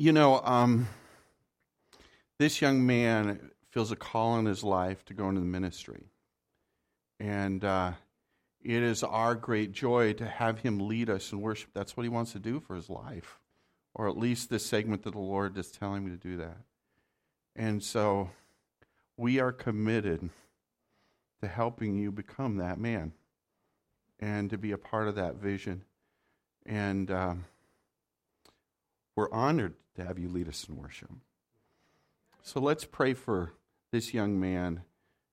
You know, um, this young man feels a call in his life to go into the ministry. And uh, it is our great joy to have him lead us in worship. That's what he wants to do for his life, or at least this segment that the Lord is telling me to do that. And so we are committed to helping you become that man and to be a part of that vision. And um, we're honored to have you lead us in worship. So let's pray for this young man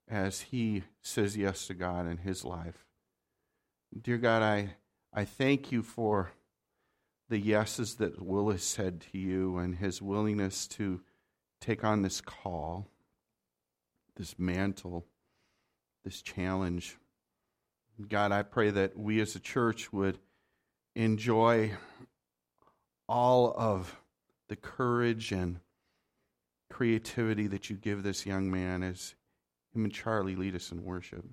as he says yes to God in his life. Dear God, I, I thank you for the yeses that Will has said to you and his willingness to take on this call, this mantle, this challenge. God, I pray that we as a church would enjoy all of the courage and creativity that you give this young man as him and Charlie lead us in worship.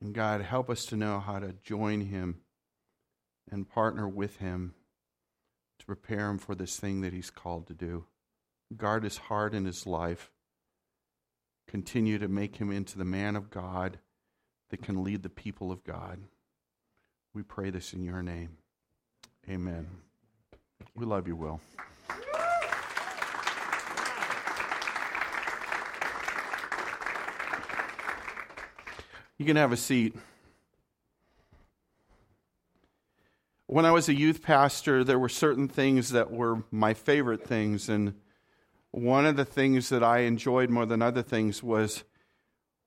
And God, help us to know how to join him and partner with him to prepare him for this thing that he's called to do. Guard his heart and his life. Continue to make him into the man of God that can lead the people of God. We pray this in your name. Amen. We love you, Will. You can have a seat. When I was a youth pastor, there were certain things that were my favorite things. And one of the things that I enjoyed more than other things was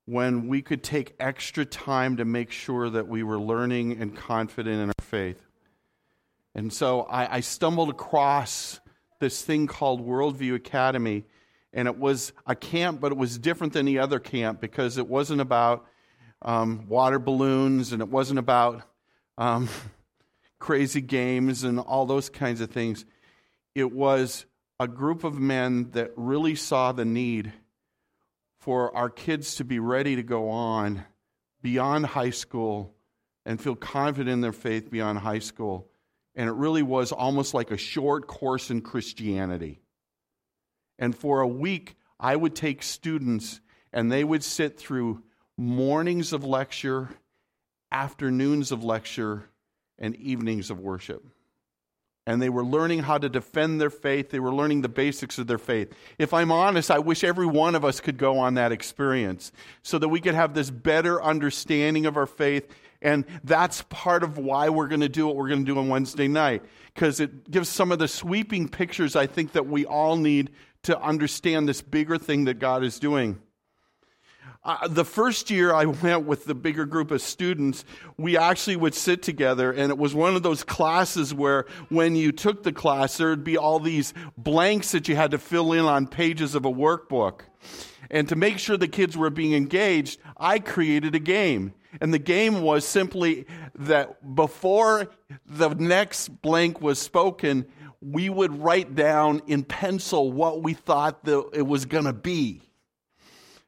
when we could take extra time to make sure that we were learning and confident in our faith. And so I, I stumbled across this thing called Worldview Academy. And it was a camp, but it was different than the other camp because it wasn't about um, water balloons and it wasn't about um, crazy games and all those kinds of things. It was a group of men that really saw the need for our kids to be ready to go on beyond high school and feel confident in their faith beyond high school and it really was almost like a short course in Christianity. And for a week, I would take students and they would sit through mornings of lecture, afternoons of lecture, and evenings of worship. And they were learning how to defend their faith. They were learning the basics of their faith. If I'm honest, I wish every one of us could go on that experience so that we could have this better understanding of our faith and that's part of why we're going to do what we're going to do on Wednesday night, because it gives some of the sweeping pictures I think that we all need to understand this bigger thing that God is doing. Uh, the first year I went with the bigger group of students, we actually would sit together, and it was one of those classes where when you took the class, there would be all these blanks that you had to fill in on pages of a workbook. And to make sure the kids were being engaged, I created a game. And the game was simply that before the next blank was spoken, we would write down in pencil what we thought the, it was going to be.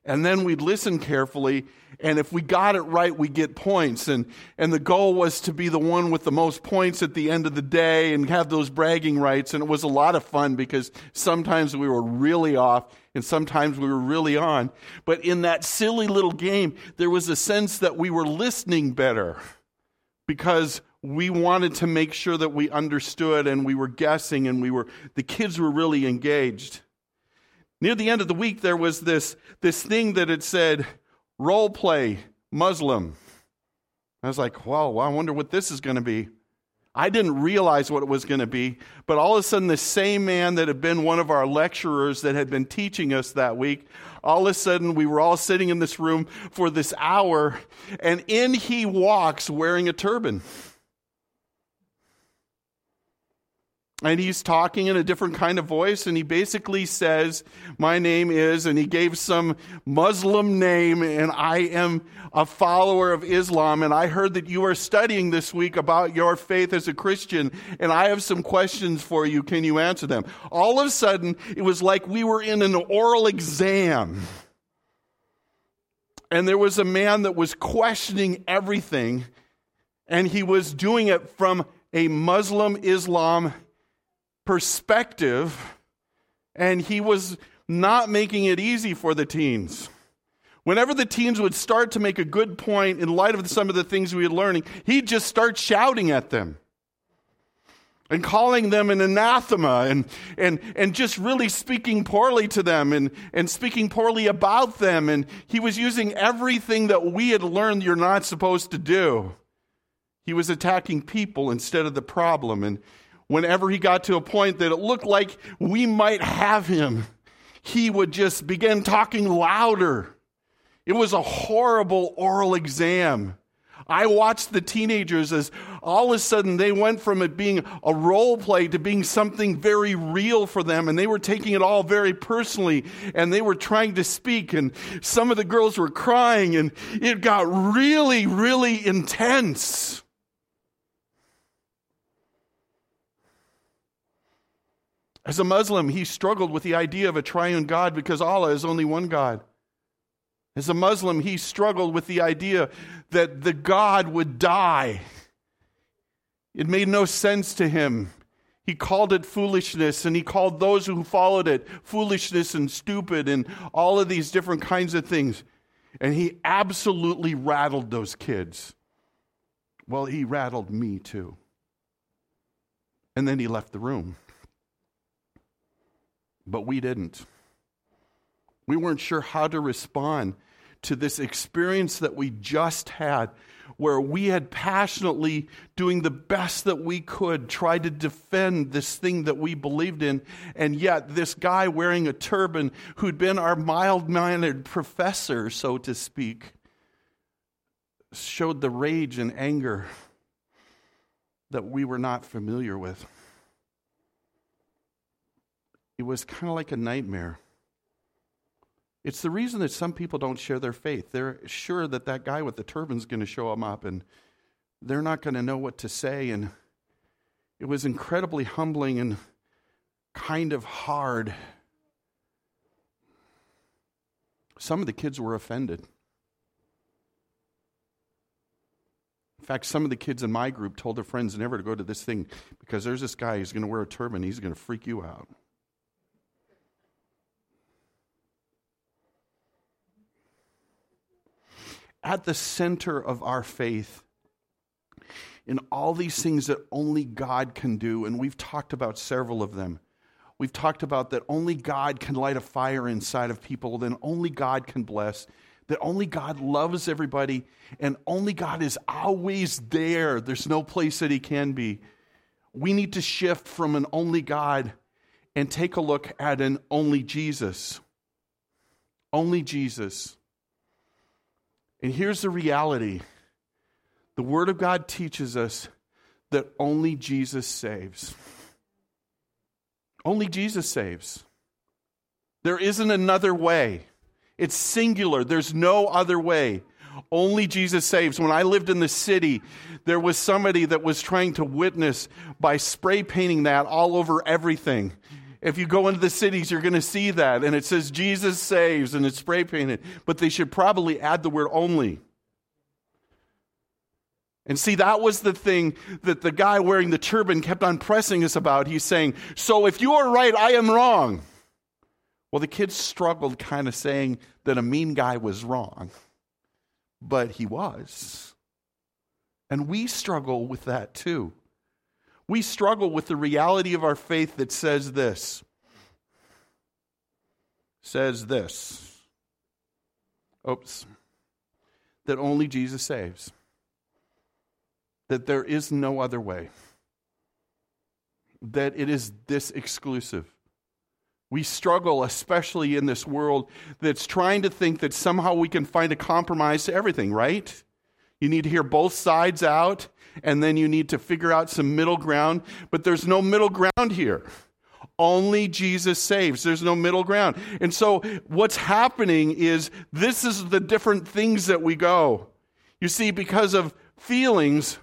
And then we'd listen carefully, and if we got it right, we get points. And, and the goal was to be the one with the most points at the end of the day and have those bragging rights. And it was a lot of fun because sometimes we were really off and sometimes we were really on. But in that silly little game, there was a sense that we were listening better because we wanted to make sure that we understood and we were guessing and we were the kids were really engaged. Near the end of the week there was this this thing that had said role play Muslim. I was like, wow, well, I wonder what this is going to be. I didn't realize what it was going to be, but all of a sudden, the same man that had been one of our lecturers that had been teaching us that week, all of a sudden, we were all sitting in this room for this hour, and in he walks wearing a turban. And he's talking in a different kind of voice and he basically says my name is and he gave some muslim name and i am a follower of islam and i heard that you are studying this week about your faith as a christian and i have some questions for you. Can you answer them? All of a sudden it was like we were in an oral exam. And there was a man that was questioning everything and he was doing it from a muslim islam perspective, and he was not making it easy for the teens. Whenever the teens would start to make a good point in light of some of the things we had learning, he'd just start shouting at them and calling them an anathema and, and, and just really speaking poorly to them and, and speaking poorly about them. And he was using everything that we had learned you're not supposed to do. He was attacking people instead of the problem. And whenever he got to a point that it looked like we might have him, he would just begin talking louder. It was a horrible oral exam. I watched the teenagers as all of a sudden they went from it being a role play to being something very real for them. And they were taking it all very personally and they were trying to speak. And some of the girls were crying and it got really, really intense. As a Muslim, he struggled with the idea of a triune God because Allah is only one God. As a Muslim, he struggled with the idea that the God would die. It made no sense to him. He called it foolishness, and he called those who followed it foolishness and stupid and all of these different kinds of things. And he absolutely rattled those kids. Well, he rattled me too. And then he left the room. But we didn't. We weren't sure how to respond to this experience that we just had, where we had passionately, doing the best that we could, tried to defend this thing that we believed in. And yet, this guy wearing a turban, who'd been our mild mannered professor, so to speak, showed the rage and anger that we were not familiar with. It was kind of like a nightmare. It's the reason that some people don't share their faith. They're sure that that guy with the turban is going to show them up and they're not going to know what to say. And it was incredibly humbling and kind of hard. Some of the kids were offended. In fact, some of the kids in my group told their friends never to go to this thing because there's this guy who's going to wear a turban. He's going to freak you out. At the center of our faith in all these things that only God can do, and we've talked about several of them. We've talked about that only God can light a fire inside of people, then only God can bless, that only God loves everybody, and only God is always there. There's no place that He can be. We need to shift from an only God and take a look at an only Jesus. Only Jesus. And here's the reality the Word of God teaches us that only Jesus saves. Only Jesus saves. There isn't another way. It's singular. There's no other way. Only Jesus saves. When I lived in the city, there was somebody that was trying to witness by spray painting that all over everything. If you go into the cities, you're going to see that. And it says Jesus saves and it's spray painted. But they should probably add the word only. And see, that was the thing that the guy wearing the turban kept on pressing us about. He's saying, So if you are right, I am wrong. Well, the kids struggled kind of saying that a mean guy was wrong, but he was. And we struggle with that too we struggle with the reality of our faith that says this. Says this. Oops. That only Jesus saves. That there is no other way. That it is this exclusive. We struggle, especially in this world that's trying to think that somehow we can find a compromise to everything, right? You need to hear both sides out and then you need to figure out some middle ground. But there's no middle ground here. Only Jesus saves. There's no middle ground. And so what's happening is this is the different things that we go. You see, because of feelings,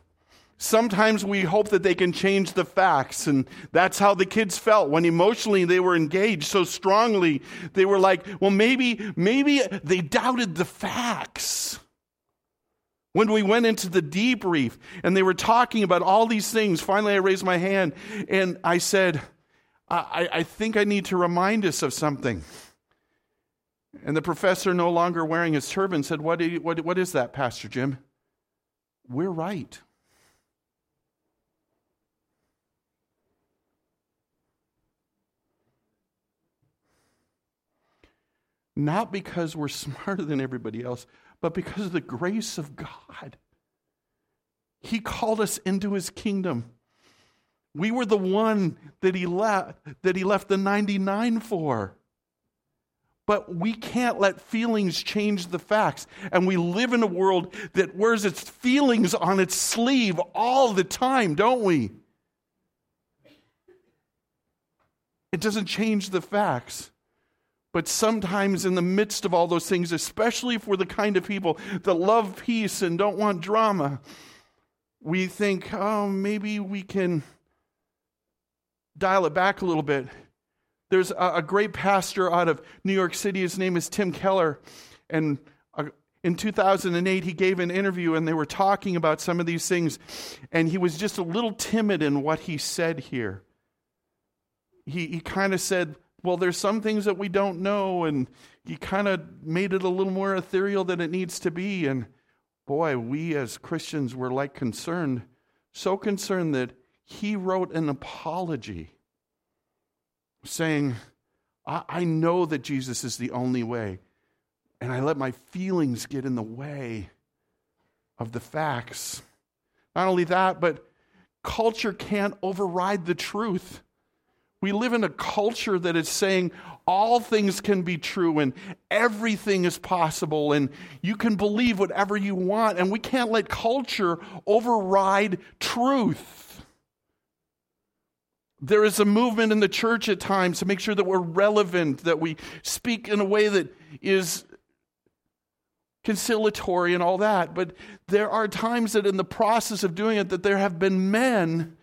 sometimes we hope that they can change the facts. And that's how the kids felt when emotionally they were engaged so strongly. They were like, well, maybe, maybe they doubted the facts. When we went into the debrief and they were talking about all these things, finally I raised my hand and I said, I, I think I need to remind us of something. And the professor, no longer wearing his turban, said, What, you, what, what is that, Pastor Jim? We're right. Not because we're smarter than everybody else, but because of the grace of God. He called us into his kingdom. We were the one that he left that he left the 99 for. But we can't let feelings change the facts. And we live in a world that wears its feelings on its sleeve all the time, don't we? It doesn't change the facts. But sometimes, in the midst of all those things, especially if we're the kind of people that love peace and don't want drama, we think, oh, maybe we can dial it back a little bit. There's a, a great pastor out of New York City. His name is Tim Keller. And uh, in 2008, he gave an interview and they were talking about some of these things. And he was just a little timid in what he said here. He, he kind of said, Well, there's some things that we don't know. And he kind of made it a little more ethereal than it needs to be. And boy, we as Christians were like concerned, so concerned that he wrote an apology saying, I, I know that Jesus is the only way, and I let my feelings get in the way of the facts. Not only that, but culture can't override the truth. We live in a culture that is saying all things can be true and everything is possible and you can believe whatever you want, and we can't let culture override truth. There is a movement in the church at times to make sure that we're relevant, that we speak in a way that is conciliatory and all that. But there are times that in the process of doing it that there have been men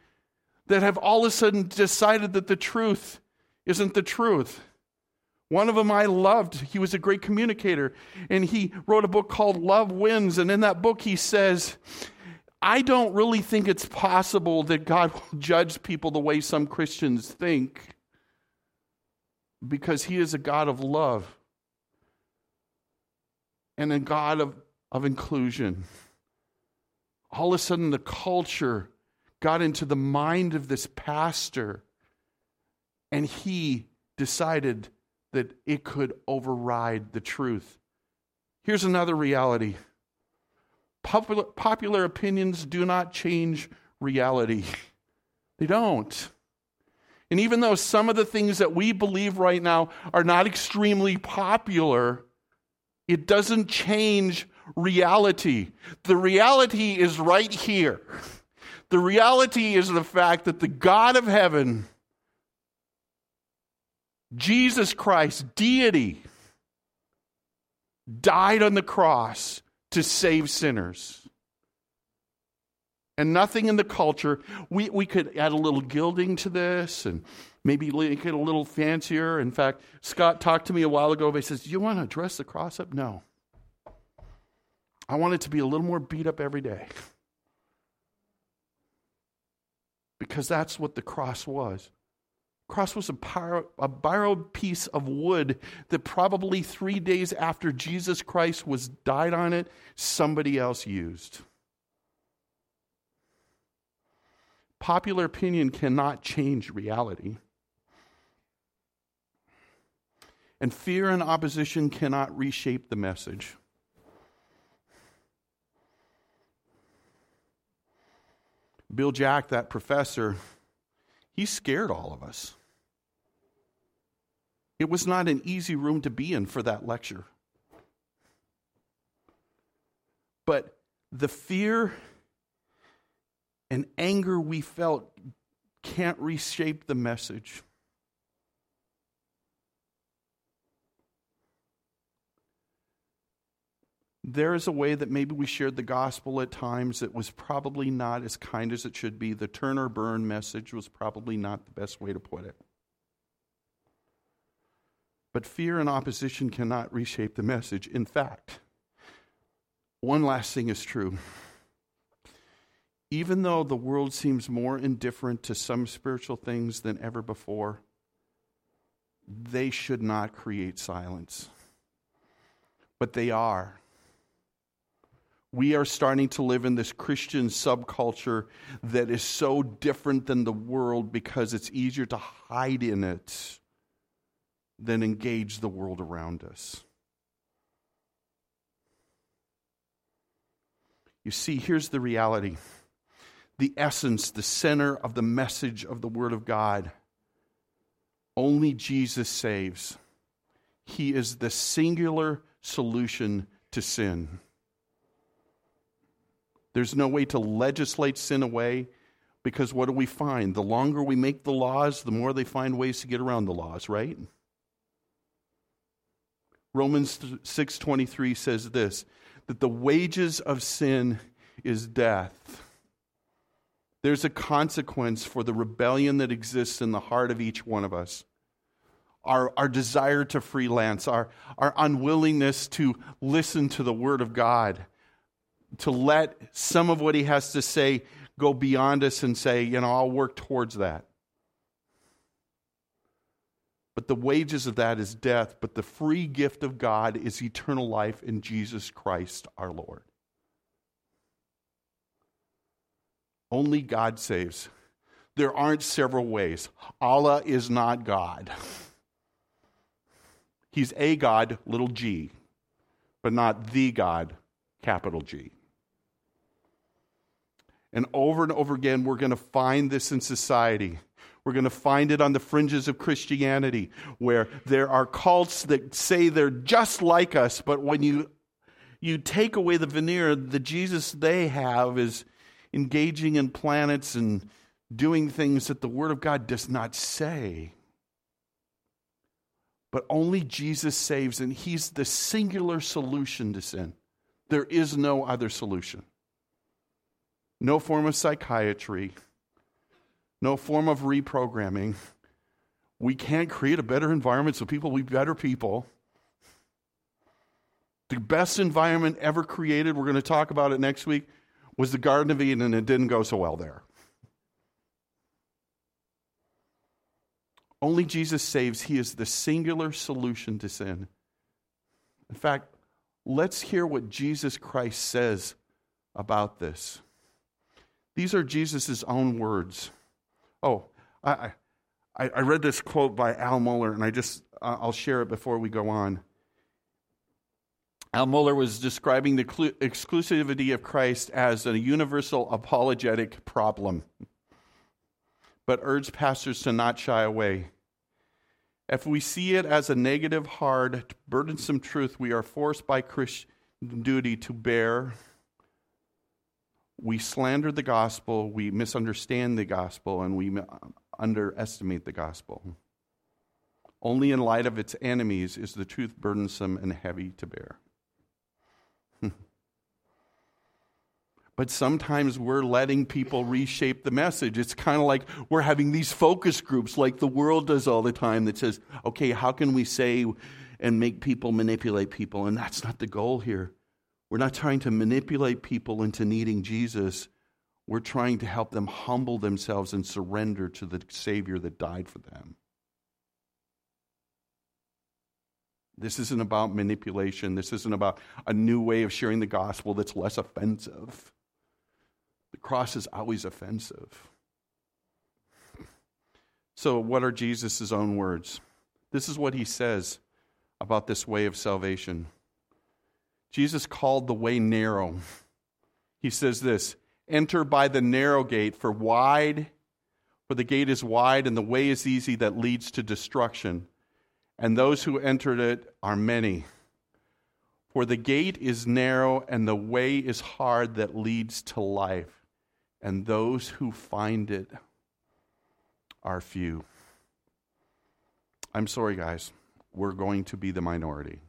that have all of a sudden decided that the truth isn't the truth. One of them I loved. He was a great communicator. And he wrote a book called Love Wins. And in that book, he says, I don't really think it's possible that God will judge people the way some Christians think because He is a God of love and a God of, of inclusion. All of a sudden, the culture got into the mind of this pastor, and he decided that it could override the truth. Here's another reality Popular, popular opinions do not change reality. They don't. And even though some of the things that we believe right now are not extremely popular, it doesn't change reality. The reality is right here. The reality is the fact that the God of heaven, Jesus Christ, deity, died on the cross to save sinners. And nothing in the culture, we, we could add a little gilding to this and maybe make it a little fancier. In fact, Scott talked to me a while ago, he says, Do you want to dress the cross up? No. I want it to be a little more beat up every day. Because that's what the cross was The cross was a, a borrowed piece of wood that probably three days after Jesus Christ was died on it, somebody else used. Popular opinion cannot change reality. And fear and opposition cannot reshape the message. Bill Jack, that professor, he scared all of us. It was not an easy room to be in for that lecture. But the fear and anger we felt can't reshape the message. There is a way that maybe we shared the gospel at times that was probably not as kind as it should be. The turn or burn message was probably not the best way to put it. But fear and opposition cannot reshape the message. In fact, one last thing is true. Even though the world seems more indifferent to some spiritual things than ever before, they should not create silence. But they are. We are starting to live in this Christian subculture that is so different than the world because it's easier to hide in it than engage the world around us. You see, here's the reality the essence, the center of the message of the Word of God. Only Jesus saves. He is the singular solution to sin. There's no way to legislate sin away because what do we find? The longer we make the laws, the more they find ways to get around the laws, right? Romans 6:23 says this that the wages of sin is death. There's a consequence for the rebellion that exists in the heart of each one of us. Our, our desire to freelance, our, our unwillingness to listen to the Word of God, to let some of what He has to say go beyond us and say, you know, I'll work towards that. But the wages of that is death, but the free gift of God is eternal life in Jesus Christ our Lord. Only God saves. There aren't several ways. Allah is not God. He's a God, little g, but not the God, capital G. And over and over again, we're going to find this in society. We're going to find it on the fringes of Christianity, where there are cults that say they're just like us, but when you, you take away the veneer, the Jesus they have is engaging in planets and doing things that the Word of God does not say. But only Jesus saves, and He's the singular solution to sin. There is no other solution. No form of psychiatry, no form of reprogramming. We can't create a better environment so people will be better people. The best environment ever created, we're going to talk about it next week, was the Garden of Eden, and it didn't go so well there. Only Jesus saves. He is the singular solution to sin. In fact, let's hear what Jesus Christ says about this. These are Jesus' own words. Oh, I, I, I, read this quote by Al Mohler, and I just I'll share it before we go on. Al Mohler was describing the exclusivity of Christ as a universal apologetic problem, but urged pastors to not shy away. If we see it as a negative, hard, burdensome truth we are forced by Christian duty to bear, we slander the gospel, we misunderstand the gospel, and we underestimate the gospel. Only in light of its enemies is the truth burdensome and heavy to bear. but sometimes we're letting people reshape the message. It's kind of like we're having these focus groups like the world does all the time that says, okay, how can we say and make people manipulate people? And that's not the goal here. We're not trying to manipulate people into needing Jesus. We're trying to help them humble themselves and surrender to the Savior that died for them. This isn't about manipulation. This isn't about a new way of sharing the gospel that's less offensive. The cross is always offensive. So, what are Jesus' own words? This is what he says about this way of salvation. Jesus called the way narrow. He says this Enter by the narrow gate, for wide, for the gate is wide and the way is easy that leads to destruction, and those who entered it are many. For the gate is narrow and the way is hard that leads to life and those who find it are few. I'm sorry, guys. We're going to be the minority.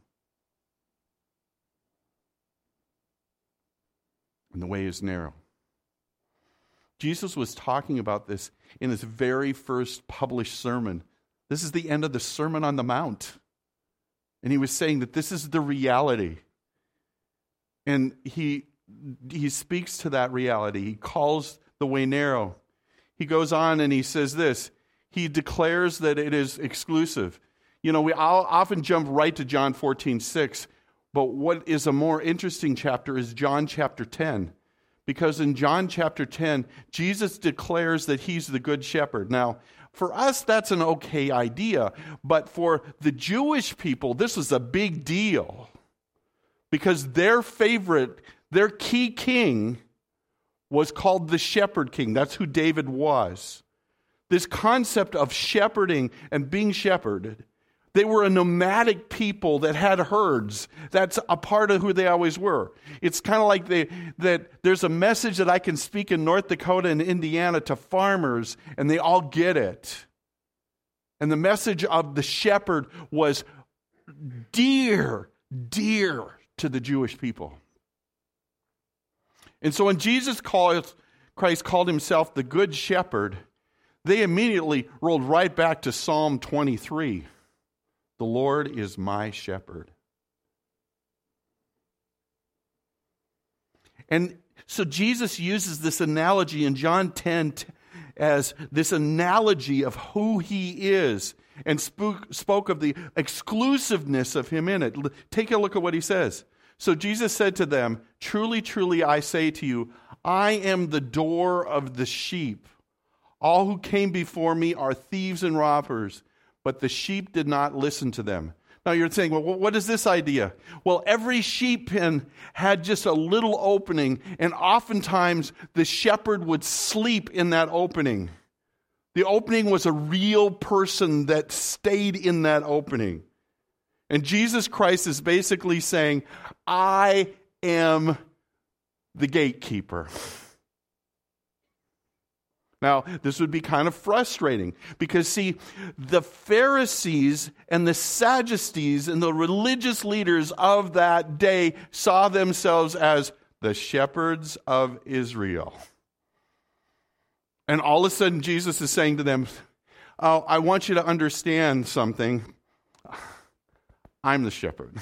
And the way is narrow. Jesus was talking about this in his very first published sermon. This is the end of the Sermon on the Mount. And he was saying that this is the reality. And he he speaks to that reality. He calls the way narrow. He goes on and he says this He declares that it is exclusive. You know, we I'll often jump right to John 14, 6, but what is a more interesting chapter is John chapter 10. Because in John chapter 10, Jesus declares that he's the good shepherd. Now, for us, that's an okay idea, but for the Jewish people, this was a big deal. Because their favorite, their key king, was called the shepherd king. That's who David was. This concept of shepherding and being shepherded they were a nomadic people that had herds. That's a part of who they always were. It's kind of like they, that there's a message that I can speak in North Dakota and Indiana to farmers, and they all get it. And the message of the shepherd was dear, dear to the Jewish people. And so when Jesus called, Christ called himself the Good Shepherd, they immediately rolled right back to Psalm 23. The Lord is my shepherd. And so Jesus uses this analogy in John 10 as this analogy of who he is and spoke, spoke of the exclusiveness of him in it. Take a look at what he says. So Jesus said to them, Truly, truly, I say to you, I am the door of the sheep. All who came before me are thieves and robbers but the sheep did not listen to them. Now you're saying, well, what is this idea? Well, every sheep pen had just a little opening, and oftentimes the shepherd would sleep in that opening. The opening was a real person that stayed in that opening. And Jesus Christ is basically saying, I am the gatekeeper. Now, this would be kind of frustrating because, see, the Pharisees and the Sadducees and the religious leaders of that day saw themselves as the shepherds of Israel. And all of a sudden, Jesus is saying to them, oh, I want you to understand something. I'm the shepherd.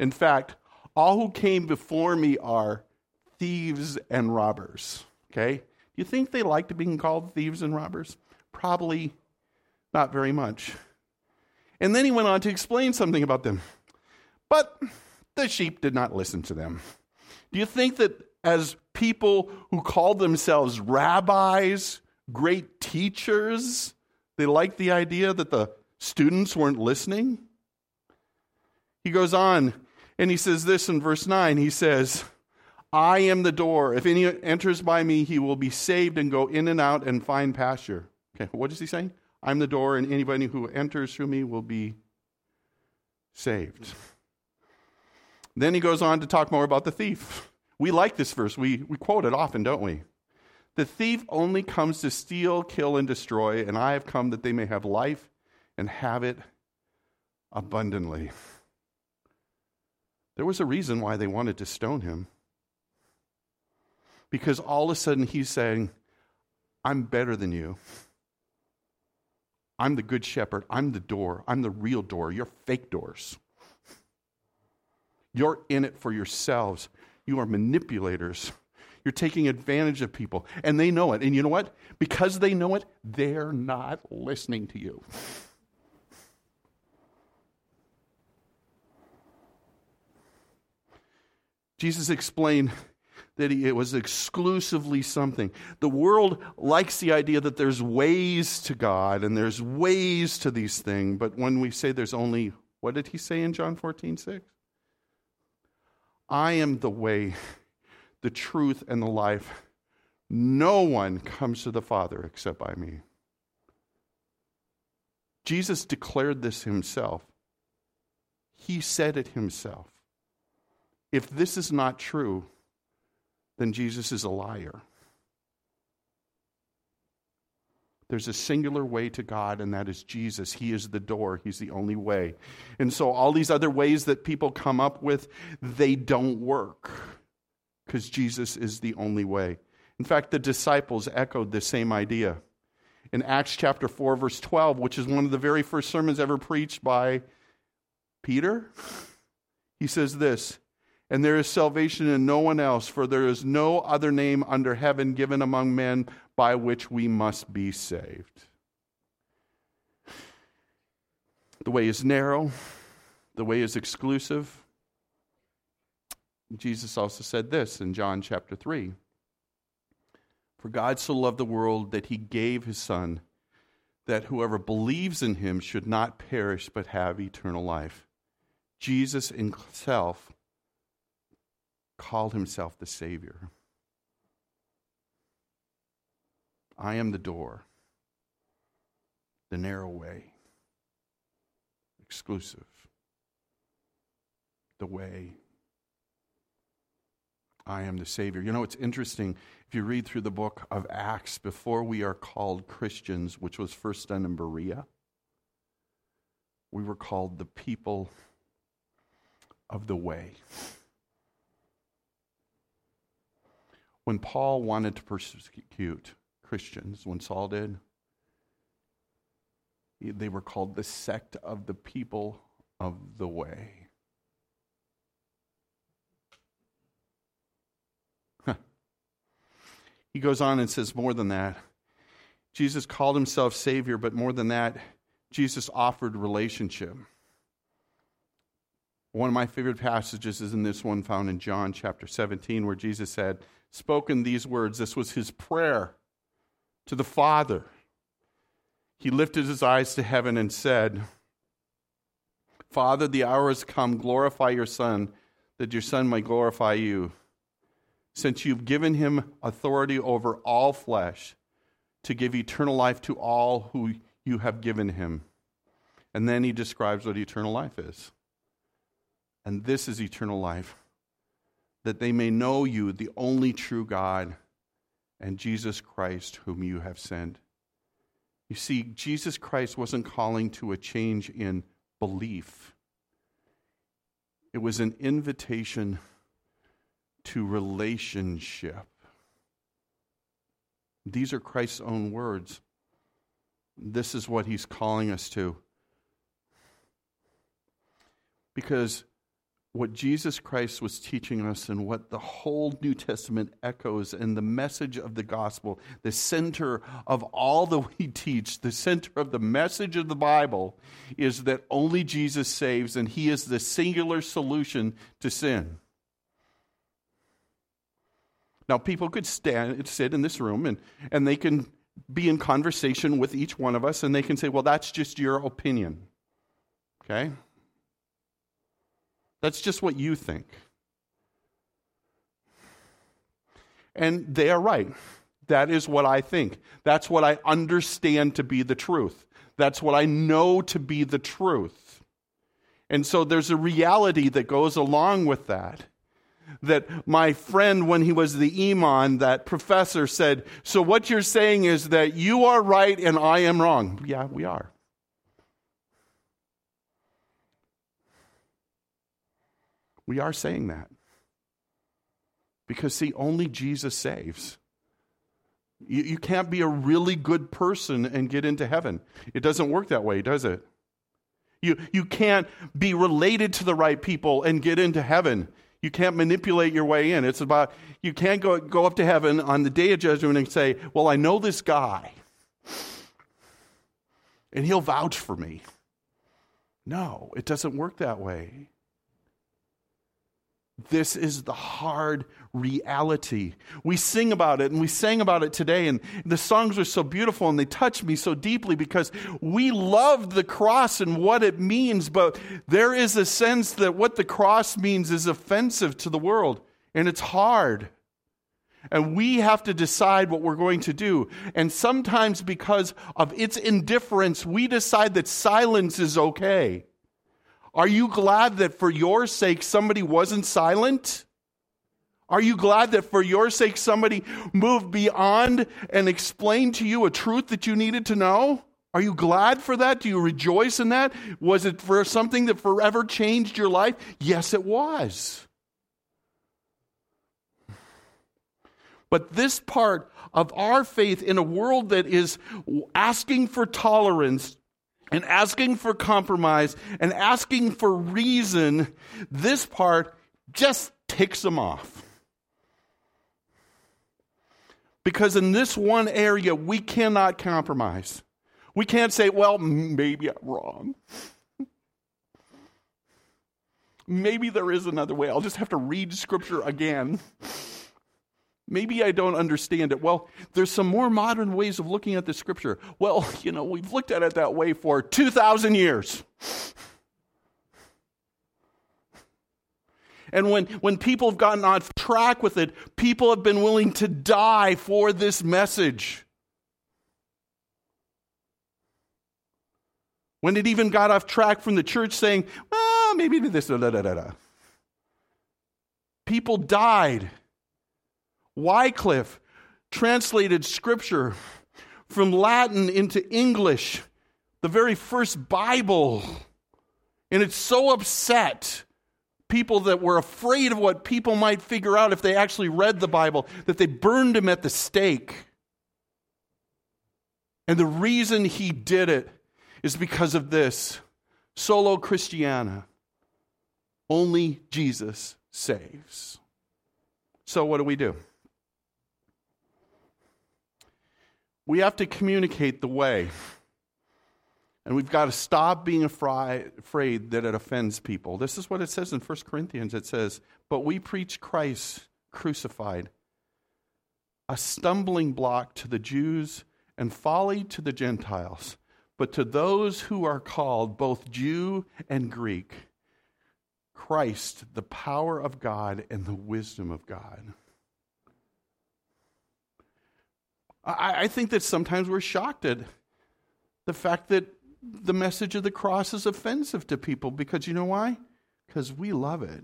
In fact, all who came before me are thieves and robbers. Okay? Do you think they liked being called thieves and robbers? Probably not very much. And then he went on to explain something about them. But the sheep did not listen to them. Do you think that as people who called themselves rabbis, great teachers, they liked the idea that the students weren't listening? He goes on and he says this in verse 9. He says, I am the door. If any enters by me, he will be saved and go in and out and find pasture. Okay, what is he saying? I'm the door, and anybody who enters through me will be saved. Then he goes on to talk more about the thief. We like this verse. We, we quote it often, don't we? The thief only comes to steal, kill, and destroy, and I have come that they may have life and have it abundantly. There was a reason why they wanted to stone him because all of a sudden he's saying, I'm better than you. I'm the good shepherd. I'm the door. I'm the real door. You're fake doors. You're in it for yourselves. You are manipulators. You're taking advantage of people, and they know it. And you know what? Because they know it, they're not listening to you. Jesus explained that it was exclusively something. The world likes the idea that there's ways to God and there's ways to these things, but when we say there's only, what did he say in John 14, 6? I am the way, the truth, and the life. No one comes to the Father except by me. Jesus declared this himself. He said it himself. If this is not true, then Jesus is a liar. There's a singular way to God, and that is Jesus. He is the door, He's the only way. And so, all these other ways that people come up with, they don't work because Jesus is the only way. In fact, the disciples echoed the same idea. In Acts chapter 4, verse 12, which is one of the very first sermons ever preached by Peter, he says this and there is salvation in no one else, for there is no other name under heaven given among men by which we must be saved. The way is narrow, the way is exclusive. Jesus also said this in John chapter 3 For God so loved the world that he gave his Son, that whoever believes in him should not perish but have eternal life. Jesus himself called himself the Savior. I am the door, the narrow way, exclusive, the way. I am the Savior. You know, it's interesting. If you read through the book of Acts, before we are called Christians, which was first done in Berea, we were called the people of the way. When Paul wanted to persecute Christians, when Saul did, they were called the sect of the people of the way. He goes on and says more than that. Jesus called himself Savior, but more than that, Jesus offered relationship. One of my favorite passages is in this one found in John chapter 17, where Jesus said, Spoken these words, this was his prayer to the Father. He lifted his eyes to heaven and said, Father, the hour has come. Glorify your Son, that your Son might glorify you. Since you've given him authority over all flesh to give eternal life to all who you have given him. And then he describes what eternal life is. And this is eternal life that they may know you, the only true God and Jesus Christ, whom you have sent. You see, Jesus Christ wasn't calling to a change in belief, it was an invitation to relationship. These are Christ's own words. This is what he's calling us to. Because what Jesus Christ was teaching us and what the whole New Testament echoes and the message of the gospel, the center of all that we teach, the center of the message of the Bible is that only Jesus saves and he is the singular solution to sin. Now, people could stand, sit in this room and, and they can be in conversation with each one of us and they can say, well, that's just your opinion. Okay? That's just what you think. And they are right. That is what I think. That's what I understand to be the truth. That's what I know to be the truth. And so there's a reality that goes along with that. That my friend, when he was the Imam, that professor said, So what you're saying is that you are right and I am wrong. Yeah, we are. We are saying that. Because, see, only Jesus saves. You, you can't be a really good person and get into heaven. It doesn't work that way, does it? You, you can't be related to the right people and get into heaven. You can't manipulate your way in. It's about, you can't go, go up to heaven on the day of judgment and say, Well, I know this guy, and he'll vouch for me. No, it doesn't work that way. This is the hard reality. We sing about it and we sang about it today, and the songs are so beautiful and they touch me so deeply because we love the cross and what it means, but there is a sense that what the cross means is offensive to the world and it's hard. And we have to decide what we're going to do. And sometimes, because of its indifference, we decide that silence is okay. Are you glad that for your sake somebody wasn't silent? Are you glad that for your sake somebody moved beyond and explained to you a truth that you needed to know? Are you glad for that? Do you rejoice in that? Was it for something that forever changed your life? Yes, it was. But this part of our faith in a world that is asking for tolerance and asking for compromise and asking for reason, this part just ticks them off. Because in this one area, we cannot compromise. We can't say, well, maybe I'm wrong. Maybe there is another way. I'll just have to read scripture again. Maybe I don't understand it. Well, there's some more modern ways of looking at the scripture. Well, you know, we've looked at it that way for 2,000 years. And when, when people have gotten off track with it, people have been willing to die for this message. When it even got off track from the church saying, well, maybe this, da, da, da, da. People died. Wycliffe translated scripture from Latin into English, the very first Bible. And it's so upset people that were afraid of what people might figure out if they actually read the Bible that they burned him at the stake. And the reason he did it is because of this solo Christiana. Only Jesus saves. So, what do we do? We have to communicate the way. And we've got to stop being afraid that it offends people. This is what it says in 1 Corinthians. It says, But we preach Christ crucified, a stumbling block to the Jews and folly to the Gentiles. But to those who are called, both Jew and Greek, Christ, the power of God and the wisdom of God. I, I think that sometimes we're shocked at the fact that the message of the cross is offensive to people because you know why? Because we love it.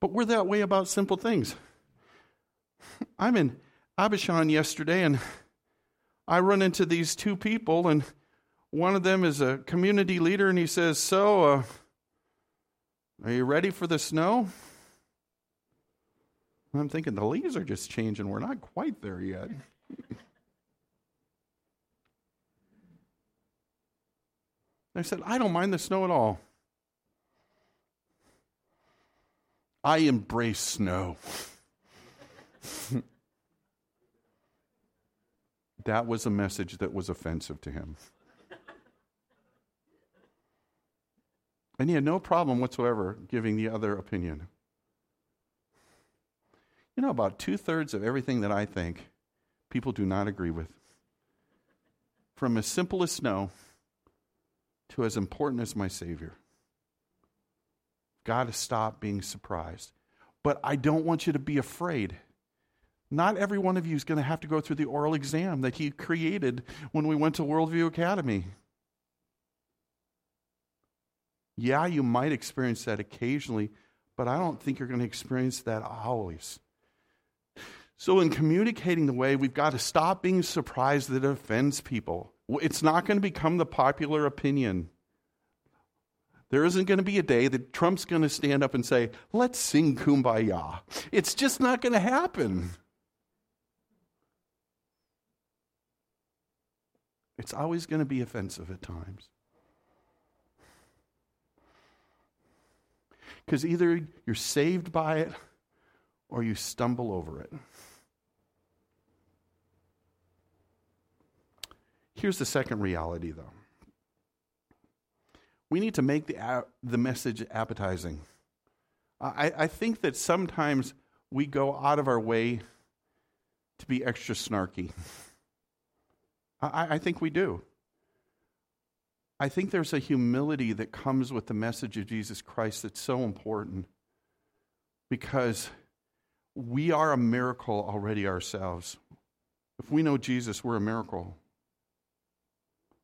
But we're that way about simple things. I'm in Abishan yesterday and I run into these two people, and one of them is a community leader, and he says, So, uh, are you ready for the snow? I'm thinking the leaves are just changing. We're not quite there yet. I said, I don't mind the snow at all. I embrace snow. that was a message that was offensive to him. And he had no problem whatsoever giving the other opinion. You know, about two thirds of everything that I think, people do not agree with. From as simple as snow to as important as my Savior. Got to stop being surprised. But I don't want you to be afraid. Not every one of you is going to have to go through the oral exam that he created when we went to Worldview Academy. Yeah, you might experience that occasionally, but I don't think you're going to experience that always. So, in communicating the way, we've got to stop being surprised that it offends people. It's not going to become the popular opinion. There isn't going to be a day that Trump's going to stand up and say, let's sing kumbaya. It's just not going to happen. It's always going to be offensive at times. Because either you're saved by it or you stumble over it. Here's the second reality, though we need to make the, the message appetizing. I, I think that sometimes we go out of our way to be extra snarky. I, I think we do. I think there's a humility that comes with the message of Jesus Christ that's so important because we are a miracle already ourselves. If we know Jesus, we're a miracle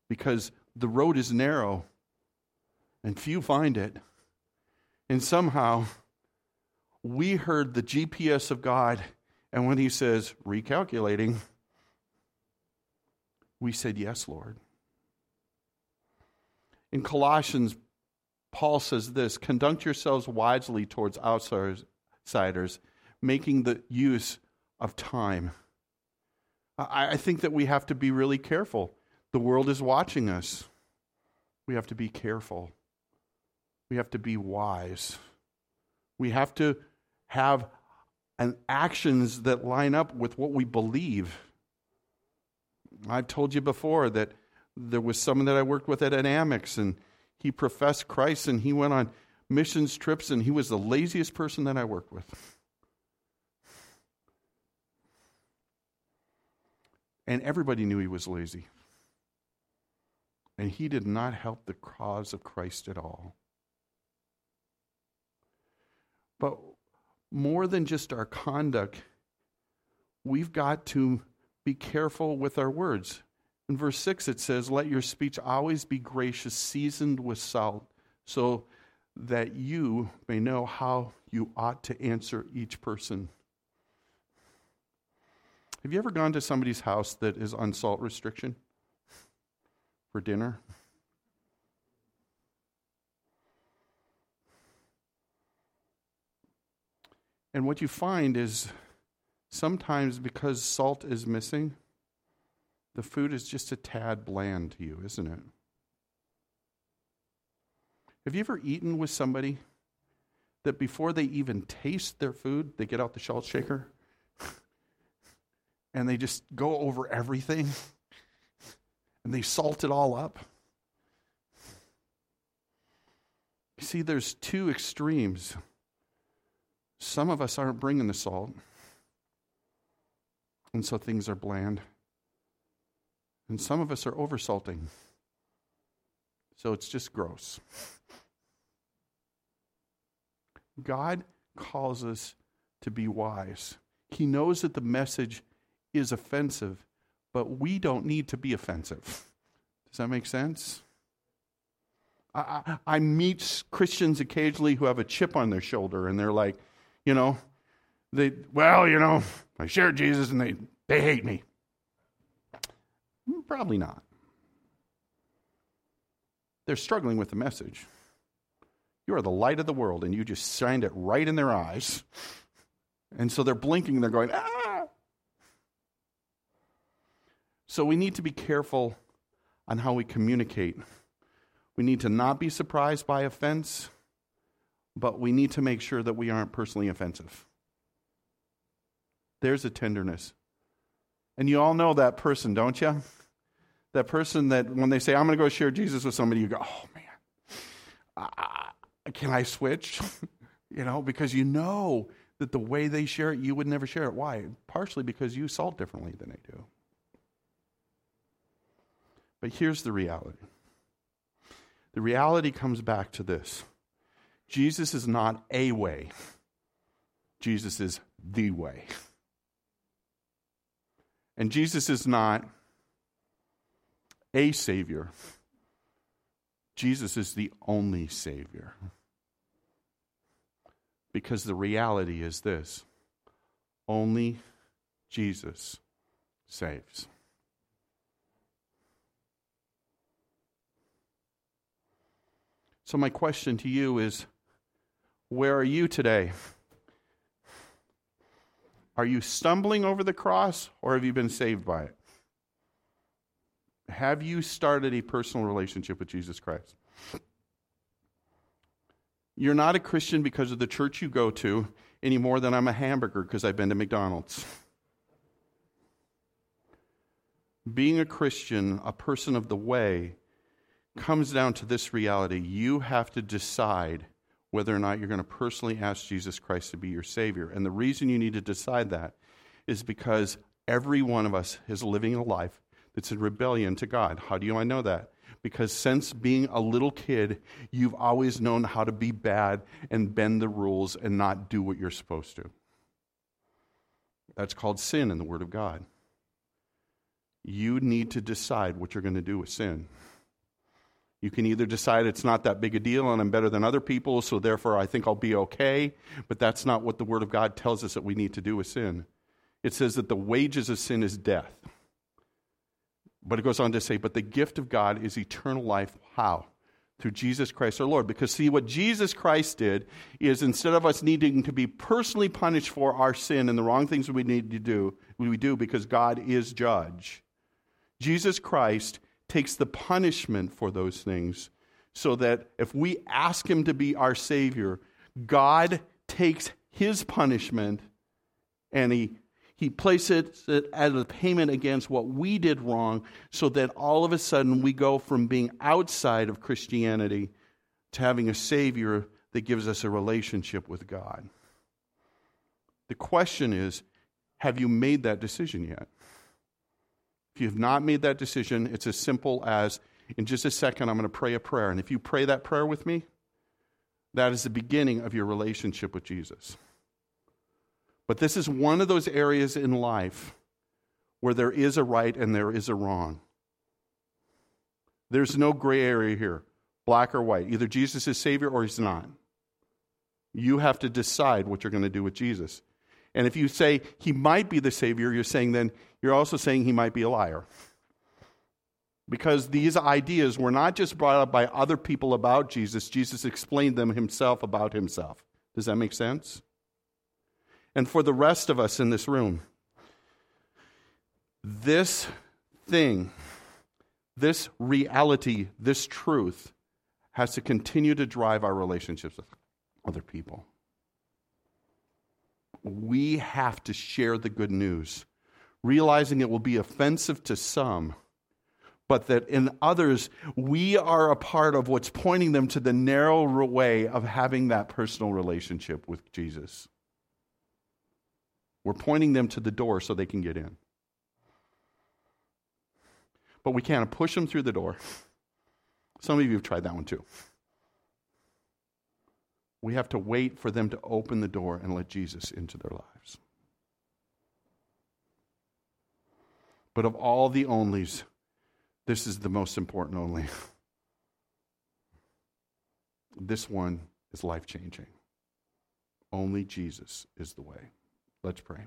because the road is narrow and few find it. And somehow we heard the GPS of God, and when He says, recalculating, we said, Yes, Lord. In Colossians, Paul says this conduct yourselves wisely towards outsiders, making the use of time. I, think that we have to be really careful. The world is watching us. We have to be careful. We have to be wise. We have to have an actions that line up with what we believe. I've told you before that there was someone that I worked with at Amex, and he professed Christ and he went on missions trips and he was the laziest person that I worked with. And everybody knew he was lazy. And he did not help the cause of Christ at all. But more than just our conduct, we've got to be careful with our words. In verse 6, it says, Let your speech always be gracious, seasoned with salt, so that you may know how you ought to answer each person. Have you ever gone to somebody's house that is on salt restriction for dinner? And what you find is sometimes because salt is missing, the food is just a tad bland to you, isn't it? Have you ever eaten with somebody that before they even taste their food, they get out the salt shaker and they just go over everything and they salt it all up? You see, there's two extremes. Some of us aren't bringing the salt, and so things are bland. And some of us are oversalting, so it's just gross. God calls us to be wise. He knows that the message is offensive, but we don't need to be offensive. Does that make sense? I, I, meet Christians occasionally who have a chip on their shoulder and they're like, you know, they, well, you know, I share Jesus and they, they hate me. Probably not. They're struggling with the message. You are the light of the world, and you just shined it right in their eyes. And so they're blinking, they're going, ah! So we need to be careful on how we communicate. We need to not be surprised by offense, but we need to make sure that we aren't personally offensive. There's a tenderness. And you all know that person, don't you? That person that when they say, I'm going to go share Jesus with somebody, you go, oh man, can I switch? you know, because you know that the way they share it, you would never share it. Why? Partially because you salt differently than they do. But here's the reality the reality comes back to this Jesus is not a way, Jesus is the way. And Jesus is not a Savior, Jesus is the only Savior. Because the reality is this only Jesus saves. So, my question to you is where are you today? Are you stumbling over the cross or have you been saved by it? Have you started a personal relationship with Jesus Christ? You're not a Christian because of the church you go to any more than I'm a hamburger because I've been to McDonald's. Being a Christian, a person of the way, comes down to this reality. You have to decide whether or not you're going to personally ask Jesus Christ to be your Savior. And the reason you need to decide that is because every one of us is living a life that's in rebellion to God. How do you I know that? Because since being a little kid, you've always known how to be bad and bend the rules and not do what you're supposed to. That's called sin in the Word of God. You need to decide what you're going to do with sin. You can either decide it's not that big a deal and I'm better than other people, so therefore I think I'll be okay, but that's not what the Word of God tells us that we need to do with sin. It says that the wages of sin is death. But it goes on to say, but the gift of God is eternal life. How? Through Jesus Christ our Lord. Because, see, what Jesus Christ did is instead of us needing to be personally punished for our sin and the wrong things we need to do, we do because God is judge. Jesus Christ takes the punishment for those things so that if we ask Him to be our Savior, God takes His punishment and He He places it as a payment against what we did wrong so that all of a sudden we go from being outside of Christianity to having a Savior that gives us a relationship with God. The question is have you made that decision yet? If you have not made that decision, it's as simple as in just a second, I'm going to pray a prayer. And if you pray that prayer with me, that is the beginning of your relationship with Jesus. But this is one of those areas in life where there is a right and there is a wrong. There's no gray area here, black or white. Either Jesus is Savior or He's not. You have to decide what you're going to do with Jesus. And if you say He might be the Savior, you're saying then you're also saying He might be a liar. Because these ideas were not just brought up by other people about Jesus, Jesus explained them Himself about Himself. Does that make sense? and for the rest of us in this room. This thing, this reality, this truth has to continue to drive our relationships with other people. We have to share the good news, realizing it will be offensive to some, but that in others, we are a part of what's pointing them to the narrow way of having that personal relationship with Jesus. We're pointing them to the door so they can get in. But we can't push them through the door. Some of you have tried that one too. We have to wait for them to open the door and let Jesus into their lives. But of all the onlys, this is the most important only. This one is life changing. Only Jesus is the way. Let's pray.